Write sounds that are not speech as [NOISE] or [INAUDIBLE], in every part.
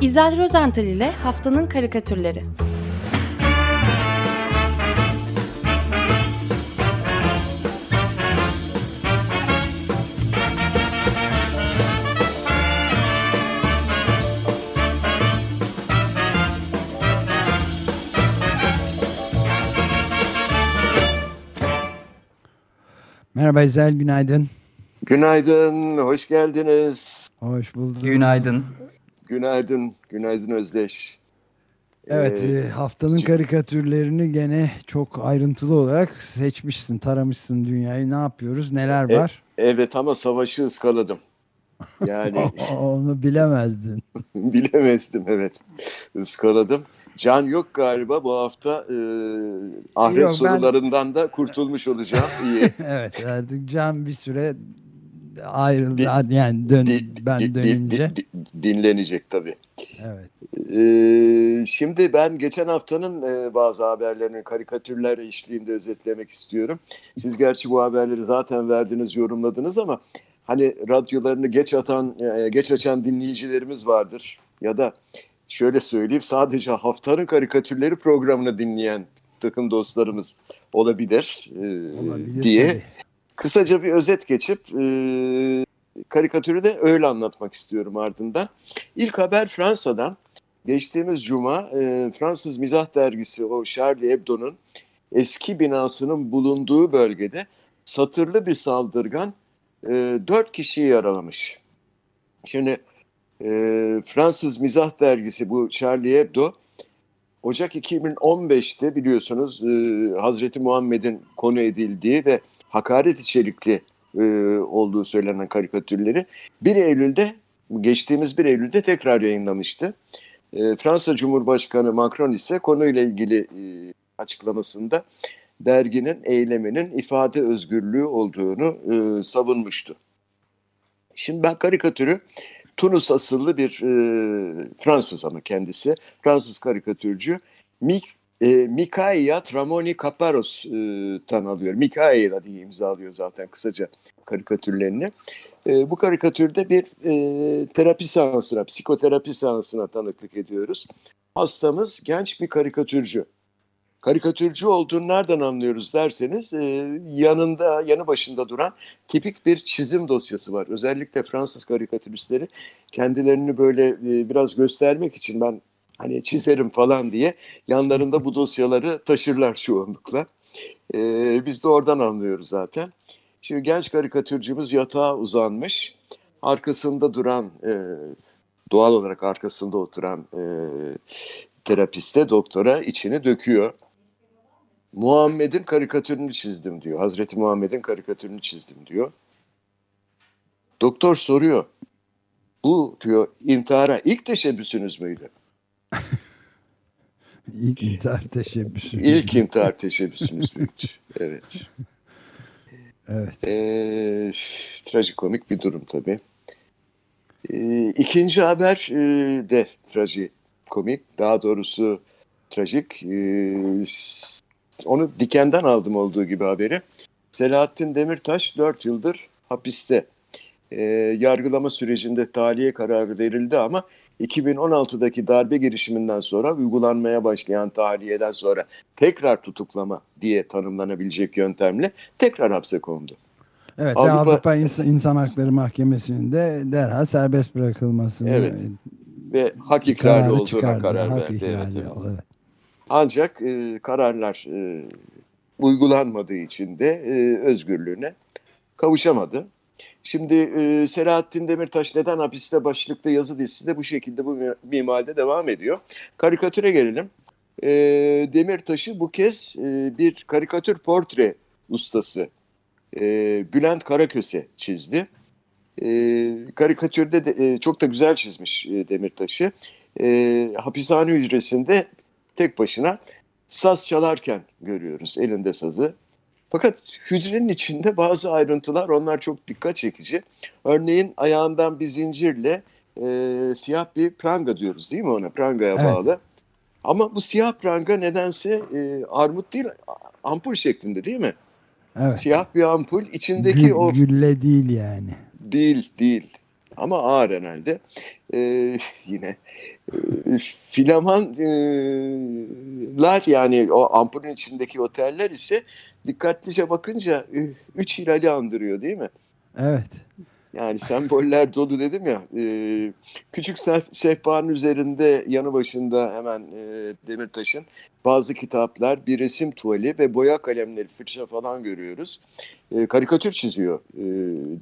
İzel Rozental ile Haftanın Karikatürleri Merhaba İzel, günaydın. Günaydın, hoş geldiniz. Hoş bulduk. Günaydın. Günaydın, günaydın Özdeş. Evet, Ee, e, haftanın karikatürlerini gene çok ayrıntılı olarak seçmişsin, taramışsın dünyayı. Ne yapıyoruz, neler E- var? Evet ama savaşı ıskaladım. Yani [LAUGHS] Onu bilemezdin. [LAUGHS] bilemezdim evet. Iskaladım. Can yok galiba bu hafta e, ahiret Yok, ben- sorularından da kurtulmuş olacağım. İyi. [LAUGHS] evet, artık Can bir süre ayrıldı. Yani dön, Di- ben di- di- dönünce. di- di- dinlenecek tabii. Evet. Ee, şimdi ben geçen haftanın e, bazı haberlerini karikatürler eşliğinde özetlemek istiyorum. Siz gerçi bu haberleri zaten verdiniz, yorumladınız ama hani radyolarını geç atan, e, geç açan dinleyicilerimiz vardır. Ya da şöyle söyleyeyim, sadece haftanın karikatürleri programını dinleyen takım dostlarımız olabilir, e, Olabilir diye tabii. Kısaca bir özet geçip e, karikatürü de öyle anlatmak istiyorum ardından. İlk haber Fransa'dan. Geçtiğimiz cuma e, Fransız mizah dergisi o Charlie Hebdo'nun eski binasının bulunduğu bölgede satırlı bir saldırgan e, dört kişiyi yaralamış. Şimdi e, Fransız mizah dergisi bu Charlie Hebdo Ocak 2015'te biliyorsunuz e, Hazreti Muhammed'in konu edildiği ve hakaret içerikli e, olduğu söylenen karikatürleri 1 Eylül'de geçtiğimiz 1 Eylül'de tekrar yayınlamıştı. E, Fransa Cumhurbaşkanı Macron ise konuyla ilgili e, açıklamasında derginin eyleminin ifade özgürlüğü olduğunu e, savunmuştu. Şimdi ben karikatürü Tunus asıllı bir e, Fransız ama kendisi Fransız karikatürcü Mik, e, Mikaia Tramoni Kaparos'tan alıyorum. Mikaia diye imzalıyor zaten kısaca karikatürlerini. E, bu karikatürde bir e, terapi seansına, psikoterapi seansına tanıklık ediyoruz. Hastamız genç bir karikatürcü. Karikatürcü olduğunu nereden anlıyoruz derseniz e, yanında, yanı başında duran tipik bir çizim dosyası var. Özellikle Fransız karikatüristleri kendilerini böyle e, biraz göstermek için ben hani çizerim falan diye yanlarında bu dosyaları taşırlar çoğunlukla. E, biz de oradan anlıyoruz zaten. Şimdi genç karikatürcümüz yatağa uzanmış. Arkasında duran, e, doğal olarak arkasında oturan e, terapiste doktora içini döküyor. Muhammed'in karikatürünü çizdim diyor. Hazreti Muhammed'in karikatürünü çizdim diyor. Doktor soruyor. Bu diyor intihara ilk teşebbüsünüz müydü? İlk intihar teşebbüsü. İlk intihar teşebbüsünüz müydü? Evet. Evet. Ee, trajikomik bir durum tabii. Ee, ikinci haber e, de trajikomik. Daha doğrusu trajik. Ee, onu Diken'den aldım olduğu gibi haberi. Selahattin Demirtaş 4 yıldır hapiste. Ee, yargılama sürecinde tahliye kararı verildi ama 2016'daki darbe girişiminden sonra uygulanmaya başlayan tahliyeden sonra tekrar tutuklama diye tanımlanabilecek yöntemle tekrar hapse kondu. Evet, ve Avrupa- Avrupa İnsan, İnsan Hakları Mahkemesi'nin de derhal serbest bırakılmasını Evet, Ve hak ihlali olduğuna çıkardı. karar Hak verdi. Evet, evet. evet. Ancak e, kararlar e, uygulanmadığı için de e, özgürlüğüne kavuşamadı. Şimdi e, Selahattin Demirtaş neden hapiste başlıkta yazı dizisi de bu şekilde bu mi- mimaride devam ediyor. Karikatüre gelelim. E, Demirtaş'ı bu kez e, bir karikatür portre ustası e, Bülent Karaköse çizdi. E, karikatürde de, e, çok da güzel çizmiş e, Demirtaş'ı. E, hapishane hücresinde tek başına saz çalarken görüyoruz elinde sazı. Fakat hücrenin içinde bazı ayrıntılar onlar çok dikkat çekici. Örneğin ayağından bir zincirle e, siyah bir pranga diyoruz değil mi ona? Prangaya Evet. bağlı. Ama bu siyah pranga nedense e, armut değil ampul şeklinde değil mi? Evet. Siyah bir ampul içindeki Gül- o gülle değil yani. değil değil. ama ağır herhalde. E, yine e, filamanlar yani o ampulün içindeki oteller ise dikkatlice bakınca üç hilali andırıyor değil mi? Evet. Yani semboller dolu dedim ya. E, küçük sehpanın üzerinde yanı başında hemen e, Demirtaş'ın bazı kitaplar, bir resim tuvali ve boya kalemleri, fırça falan görüyoruz. E, karikatür çiziyor e,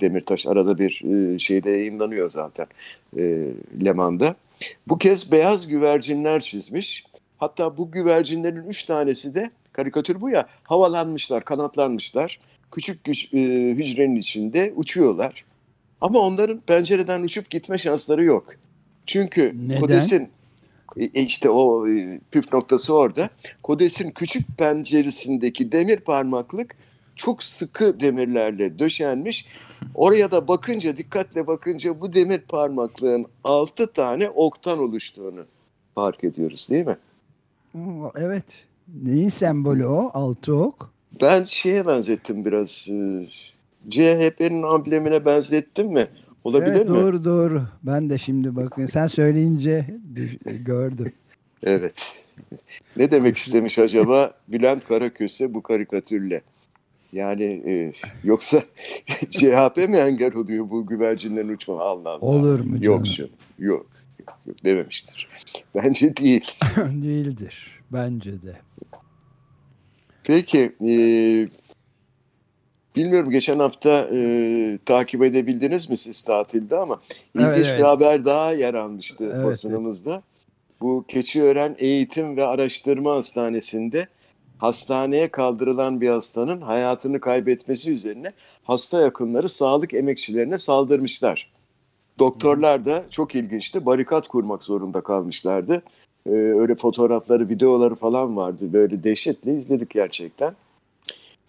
Demirtaş. Arada bir e, şeyde yayınlanıyor zaten e, Leman'da. Bu kez beyaz güvercinler çizmiş. Hatta bu güvercinlerin üç tanesi de karikatür bu ya havalanmışlar, kanatlanmışlar. Küçük güç, e, hücrenin içinde uçuyorlar. Ama onların pencereden uçup gitme şansları yok. Çünkü Neden? Kodes'in e, işte o e, püf noktası orada. Kodes'in küçük penceresindeki demir parmaklık çok sıkı demirlerle döşenmiş. Oraya da bakınca dikkatle bakınca bu demir parmaklığın altı tane oktan oluştuğunu fark ediyoruz değil mi? Evet. Neyin sembolü o? Altı ok. Ben şeye benzettim biraz. e, CHP'nin amblemine benzettim mi? Olabilir evet, mi? Doğru doğru. Ben de şimdi bakın sen söyleyince gördüm. Evet. Ne demek istemiş acaba Bülent Karaköse bu karikatürle? Yani e, yoksa [LAUGHS] CHP mi engel oluyor bu güvercinlerin uçma? Allah Allah. Olur mu Yok canım? canım. Yok. Yok, yok dememiştir. Bence değil. [LAUGHS] Değildir. Bence de. Peki. E, bilmiyorum geçen hafta e, takip edebildiniz mi siz tatilde ama ilginç Evet, evet. bir haber daha yer almıştı Evet, basınımızda. Bu Keçiören Eğitim ve Araştırma Hastanesi'nde hastaneye kaldırılan bir hastanın hayatını kaybetmesi üzerine hasta yakınları sağlık emekçilerine saldırmışlar. Doktorlar da çok ilginçti barikat kurmak zorunda kalmışlardı. Ee, öyle fotoğrafları, videoları falan vardı. Böyle dehşetle izledik gerçekten.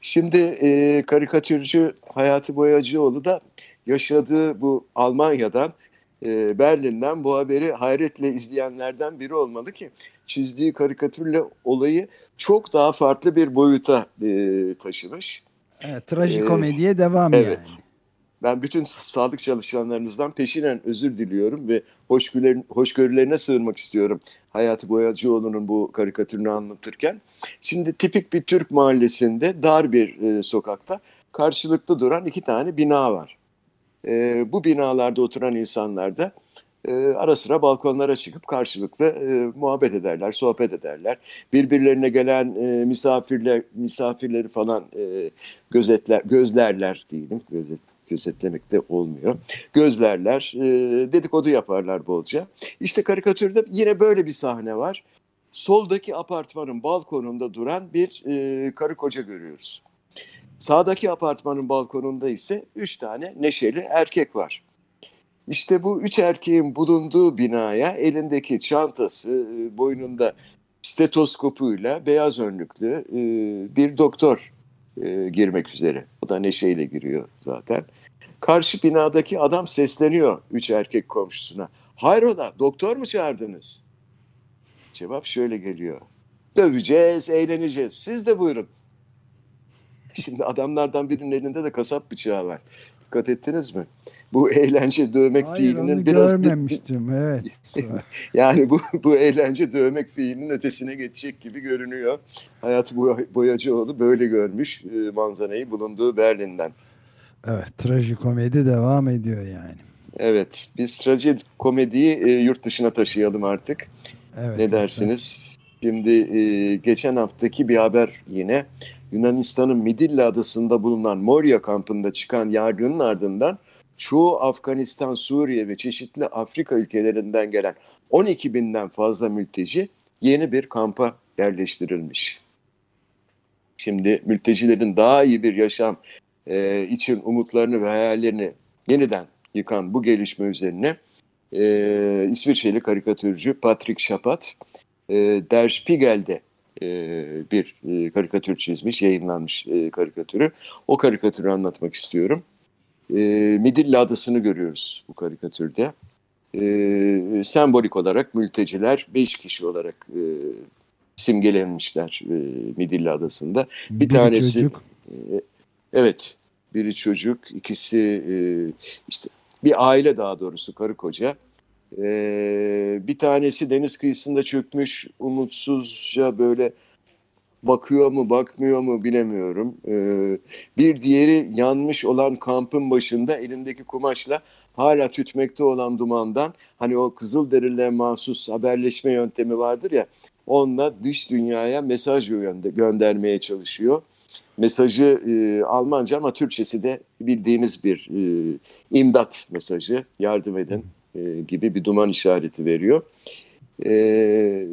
Şimdi e, karikatürcü Hayati Boyacıoğlu da yaşadığı bu Almanya'dan, e, Berlin'den bu haberi hayretle izleyenlerden biri olmalı ki çizdiği karikatürle olayı çok daha farklı bir boyuta e, taşımış. Evet, trajikomediye devam evet. yani. Ben bütün sağlık çalışanlarımızdan peşinen özür diliyorum ve hoşgörülerine, sığınmak istiyorum Hayati Boyacıoğlu'nun bu karikatürünü anlatırken. Şimdi tipik bir Türk mahallesinde dar bir e, sokakta karşılıklı duran iki tane bina var. E, bu binalarda oturan insanlar da e, ara sıra balkonlara çıkıp karşılıklı e, muhabbet ederler, sohbet ederler. Birbirlerine gelen e, misafirler misafirleri falan e, gözetler gözlerler diyelim. Gözet, gözetlemek de olmuyor. Gözlerler, e, dedikodu yaparlar bolca. İşte karikatürde yine böyle bir sahne var. Soldaki apartmanın balkonunda duran bir e, karı koca görüyoruz. Sağdaki apartmanın balkonunda ise üç tane neşeli erkek var. İşte bu üç erkeğin bulunduğu binaya elindeki çantası, e, boynunda stetoskopuyla beyaz önlüklü bir doktor e, girmek üzere. O da neşeyle giriyor zaten. Karşı binadaki adam sesleniyor üç erkek komşusuna. Hayrola doktor mu çağırdınız? Cevap şöyle geliyor. Döveceğiz, eğleneceğiz. Siz de buyurun. Şimdi adamlardan birinin elinde de kasap bıçağı var. Dikkat ettiniz mi? Bu [LAUGHS] eğlence dövmek Hayır fiilinin biraz bir- görmemiştim. Evet. [LAUGHS] yani bu bu eğlence dövmek fiilinin ötesine geçecek gibi görünüyor. Hayat Boy- Boyacıoğlu böyle görmüş e, manzarayı bulunduğu Berlin'den. Evet. Trajikomedi devam ediyor yani. Evet, biz trajedi komediyi e, yurt dışına taşıyalım artık. Evet. ne dersiniz? Şimdi e, geçen haftaki bir haber yine Yunanistan'ın Midilli adasında bulunan Moria kampında çıkan yangının ardından çoğu Afganistan, Suriye ve çeşitli Afrika ülkelerinden gelen 12 binden fazla mülteci yeni bir kampa yerleştirilmiş. Şimdi mültecilerin daha iyi bir yaşam e, için umutlarını ve hayallerini yeniden yıkan bu gelişme üzerine e, İsviçreli karikatürcü Patrick Chapat e, Der Spiegel'de e, bir e, karikatür çizmiş, yayınlanmış e, karikatürü. O karikatürü anlatmak istiyorum. E, Midilli Adası'nı görüyoruz bu karikatürde. E, sembolik olarak mülteciler 5 kişi olarak e, simgelenmişler e, Midilli Adası'nda. Bir Biri tanesi çocuk. e, evet biri çocuk, ikisi e, işte bir aile daha doğrusu karı koca. Ee, bir tanesi deniz kıyısında çökmüş umutsuzca böyle bakıyor mu bakmıyor mu bilemiyorum. Ee, bir diğeri yanmış olan kampın başında elindeki kumaşla hala tütmekte olan dumandan hani o kızıl derile mahsus haberleşme yöntemi vardır ya onunla dış dünyaya mesaj göndermeye çalışıyor. Mesajı e, Almanca ama Türkçesi de bildiğiniz bir e, imdat mesajı yardım edin e, gibi bir duman işareti veriyor. E,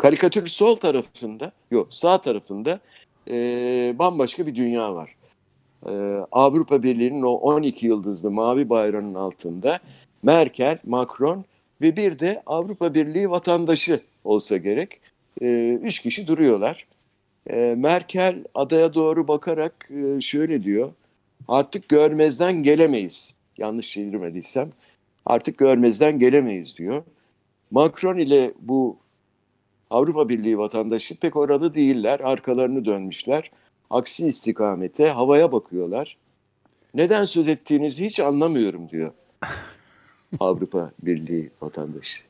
karikatür sol tarafında yok sağ tarafında e, bambaşka bir dünya var. E, Avrupa Birliği'nin o 12 yıldızlı mavi bayrağının altında Merkel, Macron ve bir de Avrupa Birliği vatandaşı olsa gerek. E, üç kişi duruyorlar. E, Merkel adaya doğru bakarak e, şöyle diyor. Artık görmezden gelemeyiz. Yanlış çevirmediysem. Artık görmezden gelemeyiz diyor. Macron ile bu Avrupa Birliği vatandaşı pek orada değiller. Arkalarını dönmüşler. Aksi istikamete havaya bakıyorlar. Neden söz ettiğinizi hiç anlamıyorum diyor. [LAUGHS] Avrupa Birliği vatandaşı.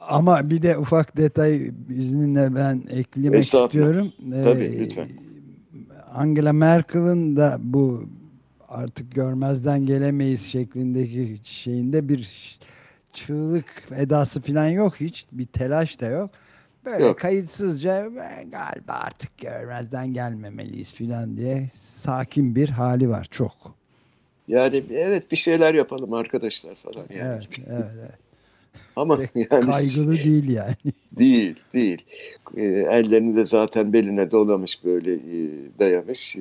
Ama bir de ufak detay izninle ben eklemek istiyorum. Tabii ee, lütfen. Angela Merkel'ın da bu artık görmezden gelemeyiz şeklindeki şeyinde bir çığlık edası falan yok hiç. Bir telaş da yok. Böyle yok. kayıtsızca galiba artık görmezden gelmemeliyiz falan diye sakin bir hali var çok. Yani evet bir şeyler yapalım arkadaşlar falan yani. Evet, evet, evet. [LAUGHS] Ama yani kaygılı değil yani. [LAUGHS] Değil, değil. E, ellerini de zaten beline dolamış böyle e, dayamış. E,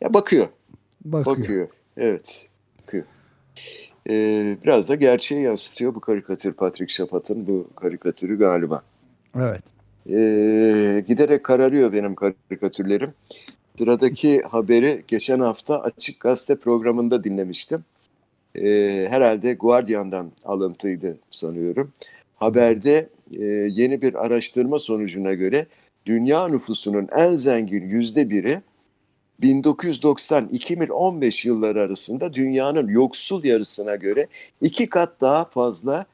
ya bakıyor. Bakıyor. Bakıyor. Evet. Bakıyor. E, biraz da gerçeği yansıtıyor bu karikatür Patrick Şapat'ın bu karikatürü galiba. Evet. E, giderek kararıyor benim karikatürlerim. Sıradaki [LAUGHS] haberi geçen hafta Açık Gazete programında dinlemiştim e, herhalde Guardian'dan alıntıydı sanıyorum. Haberde e, yeni bir araştırma sonucuna göre dünya nüfusunun en zengin yüzde biri 1990-2015 yılları arasında dünyanın yoksul yarısına göre iki kat daha fazla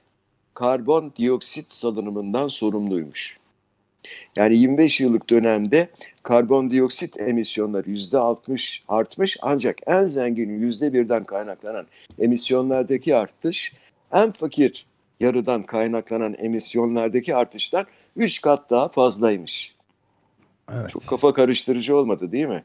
karbon dioksit salınımından sorumluymuş. Yani 25 yıllık dönemde karbondioksit emisyonları %60 artmış ancak en zengin %1'den kaynaklanan emisyonlardaki artış en fakir yarıdan kaynaklanan emisyonlardaki artıştan 3 kat daha fazlaymış. Evet. Çok kafa karıştırıcı olmadı değil mi?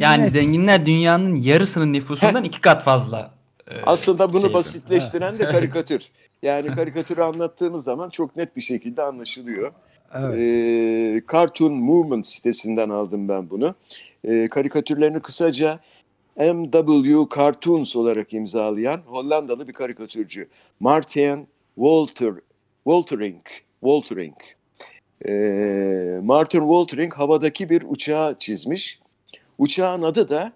yani evet. zenginler dünyanın yarısının nüfusundan iki kat fazla. Aslında bunu şey basitleştiren de karikatür. [LAUGHS] Yani karikatürü anlattığımız zaman çok net bir şekilde anlaşılıyor. Evet. E, Cartoon Movement sitesinden aldım ben bunu. E, karikatürlerini kısaca MW Cartoons olarak imzalayan Hollandalı bir karikatürcü. Martin Walter, Waltering. Waltering. E, Martin Waltering havadaki bir uçağı çizmiş. Uçağın adı da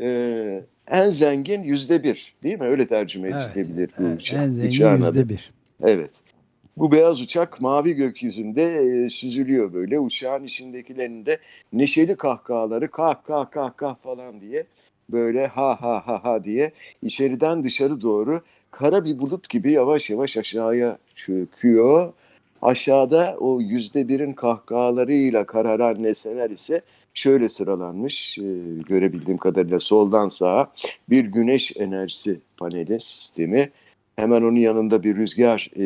e, en zengin yüzde bir değil mi? Öyle tercüme evet. edilebilir bu uçak. En zengin yüzde bir. Evet. Bu beyaz uçak mavi gökyüzünde e, süzülüyor böyle. Uçağın içindekilerin de neşeli kahkahaları kah kah kah kah falan diye böyle ha ha ha ha diye içeriden dışarı doğru kara bir bulut gibi yavaş yavaş aşağıya çöküyor. Aşağıda o yüzde birin kahkahalarıyla kararan nesneler ise şöyle sıralanmış e, görebildiğim kadarıyla soldan sağa bir güneş enerjisi paneli sistemi. Hemen onun yanında bir rüzgar e,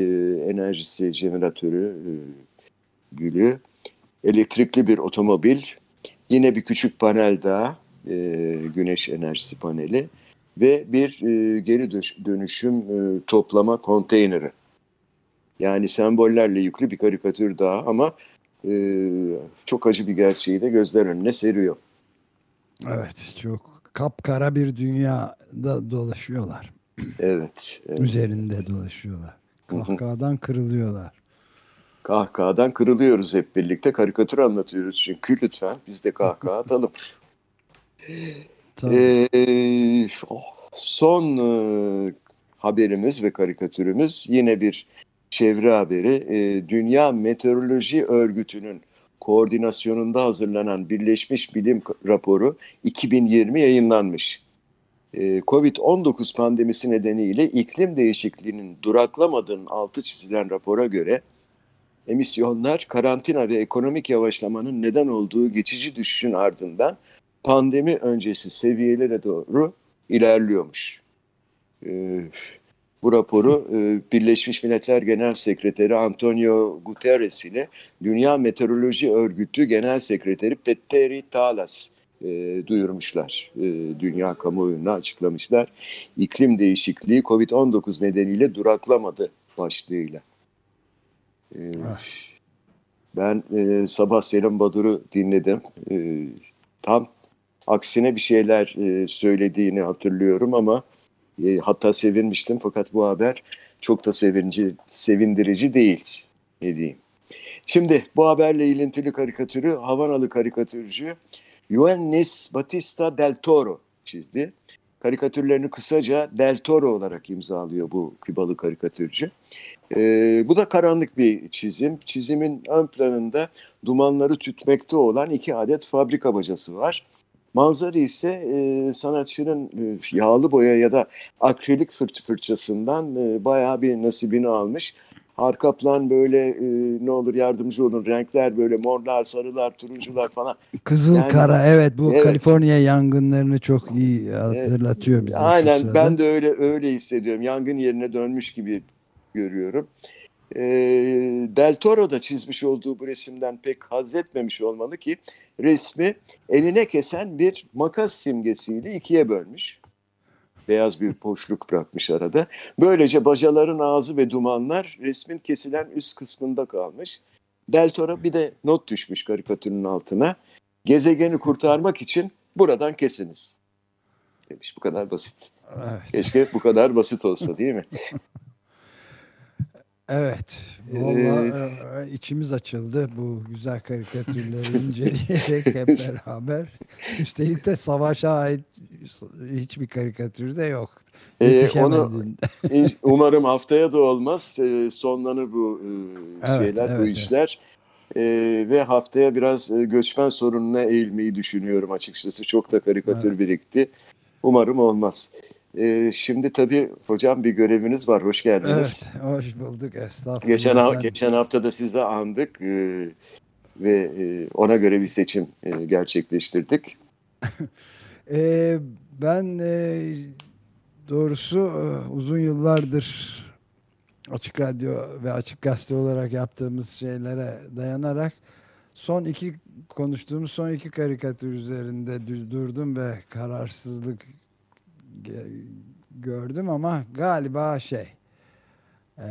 enerjisi jeneratörü e, gülü. Elektrikli bir otomobil. Yine bir küçük panel daha e, güneş enerjisi paneli. Ve bir geri dönüşüm toplama konteyneri. Yani sembollerle yüklü bir karikatür daha ama e, çok acı bir gerçeği de gözler önüne seriyor. Evet çok kapkara bir dünyada dolaşıyorlar. Evet. evet. Üzerinde dolaşıyorlar. Kahkahadan kırılıyorlar. Kahkahadan kırılıyoruz hep birlikte. Karikatür anlatıyoruz çünkü lütfen biz de kahkaha atalım. ee, son e, haberimiz ve karikatürümüz yine bir çevre haberi. E, Dünya Meteoroloji Örgütü'nün koordinasyonunda hazırlanan Birleşmiş Bilim Raporu 2020 yayınlanmış. e, Covid-19 pandemisi nedeniyle iklim değişikliğinin duraklamadığının altı çizilen rapora göre emisyonlar karantina ve ekonomik yavaşlamanın neden olduğu geçici düşüşün ardından pandemi öncesi seviyelere doğru ilerliyormuş. E, bu raporu e, Birleşmiş Milletler Genel Sekreteri Antonio Guterres ile Dünya Meteoroloji Örgütü Genel Sekreteri Petteri Talas e, duyurmuşlar. E, dünya kamuoyuna açıklamışlar. İklim değişikliği COVID-19 nedeniyle duraklamadı başlığıyla. E, ben e, sabah Selim Badur'u dinledim. E, tam aksine bir şeyler e, söylediğini hatırlıyorum ama e, hatta sevinmiştim fakat bu haber çok da sevinci, sevindirici değil. Ne. Şimdi bu haberle ilintili karikatürü Havanalı karikatürcü Yuannis Batista del Toro çizdi. Karikatürlerini kısaca Del Toro olarak imzalıyor bu Kübalı karikatürcü. Ee, bu da karanlık bir çizim. Çizimin ön planında dumanları tütmekte olan iki adet fabrika bacası var. Manzara ise e, sanatçının e, yağlı boya ya da akrilik fırç fırçasından e, bayağı bir nasibini almış. Arka plan böyle e, ne olur yardımcı olun renkler böyle morlar, sarılar, turuncular falan. Kızıl Yani- kara evet bu Evet. Kaliforniya yangınlarını çok iyi hatırlatıyor bize. şu Aynen ben de öyle öyle hissediyorum. Yangın yerine dönmüş gibi görüyorum. E, Del Toro da çizmiş olduğu bu resimden pek haz etmemiş olmalı ki resmi eline kesen bir makas simgesiyle ikiye bölmüş. Beyaz bir boşluk bırakmış arada. Böylece bacaların ağzı ve dumanlar resmin kesilen üst kısmında kalmış. Del Toro bir de not düşmüş karikatürün altına. Gezegeni kurtarmak için buradan kesiniz. Demiş bu kadar basit. Evet. Keşke bu kadar basit olsa değil mi? [LAUGHS] Evet. Ee, Vallahi e, içimiz açıldı bu güzel karikatürleri inceleyerek hep [LAUGHS] beraber. Üstelik de savaşa ait hiçbir karikatür de yok. Ee, Yetişemedin. [LAUGHS] İn- Umarım haftaya da olmaz. Ee, sonlanır bu e, Evet, şeyler, bu evet, işler. Ee, ve haftaya biraz e, göçmen sorununa eğilmeyi düşünüyorum açıkçası. Çok da karikatür birikti. Umarım olmaz. Ee, şimdi tabii hocam bir göreviniz var. Hoş geldiniz. Evet, hoş bulduk. Estağfurullah. Geçen, ha- geçen hafta da sizi andık e, ve e, ona göre bir seçim e, gerçekleştirdik. [LAUGHS] Ee, ben e, doğrusu e, uzun yıllardır Açık Radyo ve Açık Gazete olarak yaptığımız şeylere dayanarak son iki konuştuğumuz son iki karikatür üzerinde düz durdum ve kararsızlık gördüm ama galiba şey e,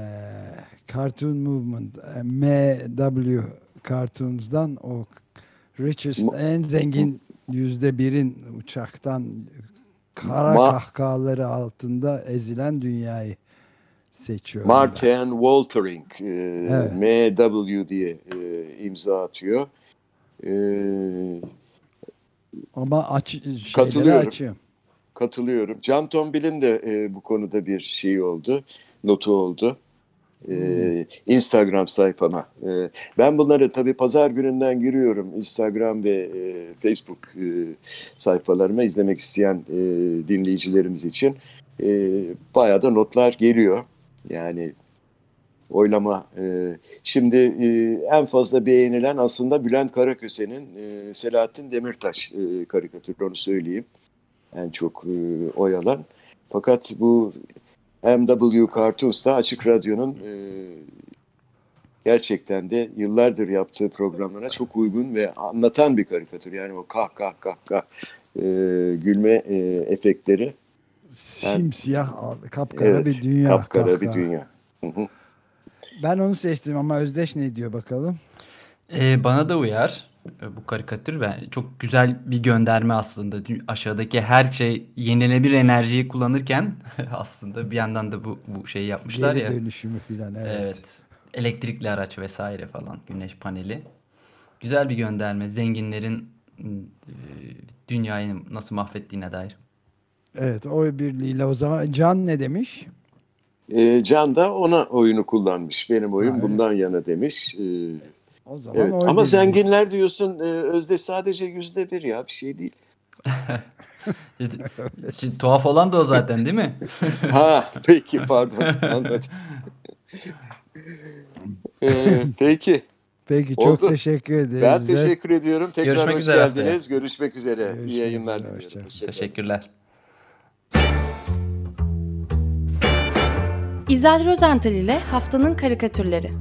Cartoon Movement e, MW Cartoons'dan o richest Ma- en zengin yüzde birin uçaktan kara Ma- kahkahaları altında ezilen dünyayı seçiyorum. ben. Martin Waltering e, Evet. MW diye e, imza atıyor. E, Ama aç, Katılıyorum. açıyorum. Katılıyorum. Can Tombil'in de e, bu konuda bir şeyi oldu, notu oldu. E, Hmm. Instagram sayfama. E, ben bunları tabii pazar gününden giriyorum. Instagram ve e, Facebook e, sayfalarıma izlemek isteyen e, dinleyicilerimiz için. E, bayağı da notlar geliyor. Yani oylama. e, şimdi e, en fazla beğenilen aslında Bülent Karaköse'nin e, Selahattin Demirtaş e, karikatürü onu söyleyeyim. En çok e, oy alan. Fakat bu MW Cartoons da Açık Radyo'nun e, gerçekten de yıllardır yaptığı programlara çok uygun ve anlatan bir karikatür. Yani o kah kah kah kah e, gülme e, efektleri. Ben- Simsiyah, kapkara Evet, bir dünya. Kapkara bir kahkaha. dünya. Hı hı. Ben onu seçtim ama Özdeş ne diyor bakalım? Ee, bana da uyar bu karikatür. Ben çok güzel bir gönderme aslında. Aşağıdaki her şey yenilenebilir enerjiyi kullanırken [LAUGHS] aslında bir yandan da bu bu şeyi yapmışlar Geri ya. dönüşümü filan evet. Evet. Elektrikli araç vesaire falan, güneş paneli. Güzel bir gönderme. Zenginlerin e, dünyayı nasıl mahvettiğine dair. Evet oy birliğiyle o zaman Can ne demiş? E, Can da ona oyunu kullanmış. Benim oyun Ha, evet. bundan yana demiş. E, O zaman evet. Ama birliği. zenginler diyorsun e, Özde sadece yüzde bir ya bir şey değil. [LAUGHS] Şimdi, tuhaf olan da o zaten değil mi? [LAUGHS] ha peki pardon anladım. [LAUGHS] ee, peki. Peki çok Oldu. teşekkür ederiz. Ben teşekkür ediyorum. Tekrar Görüşmek hoş üzere geldiniz. Haftaya. Görüşmek üzere. Görüşmek İyi yayınlar diliyorum. Teşekkürler. İzel Rozental ile Haftanın Karikatürleri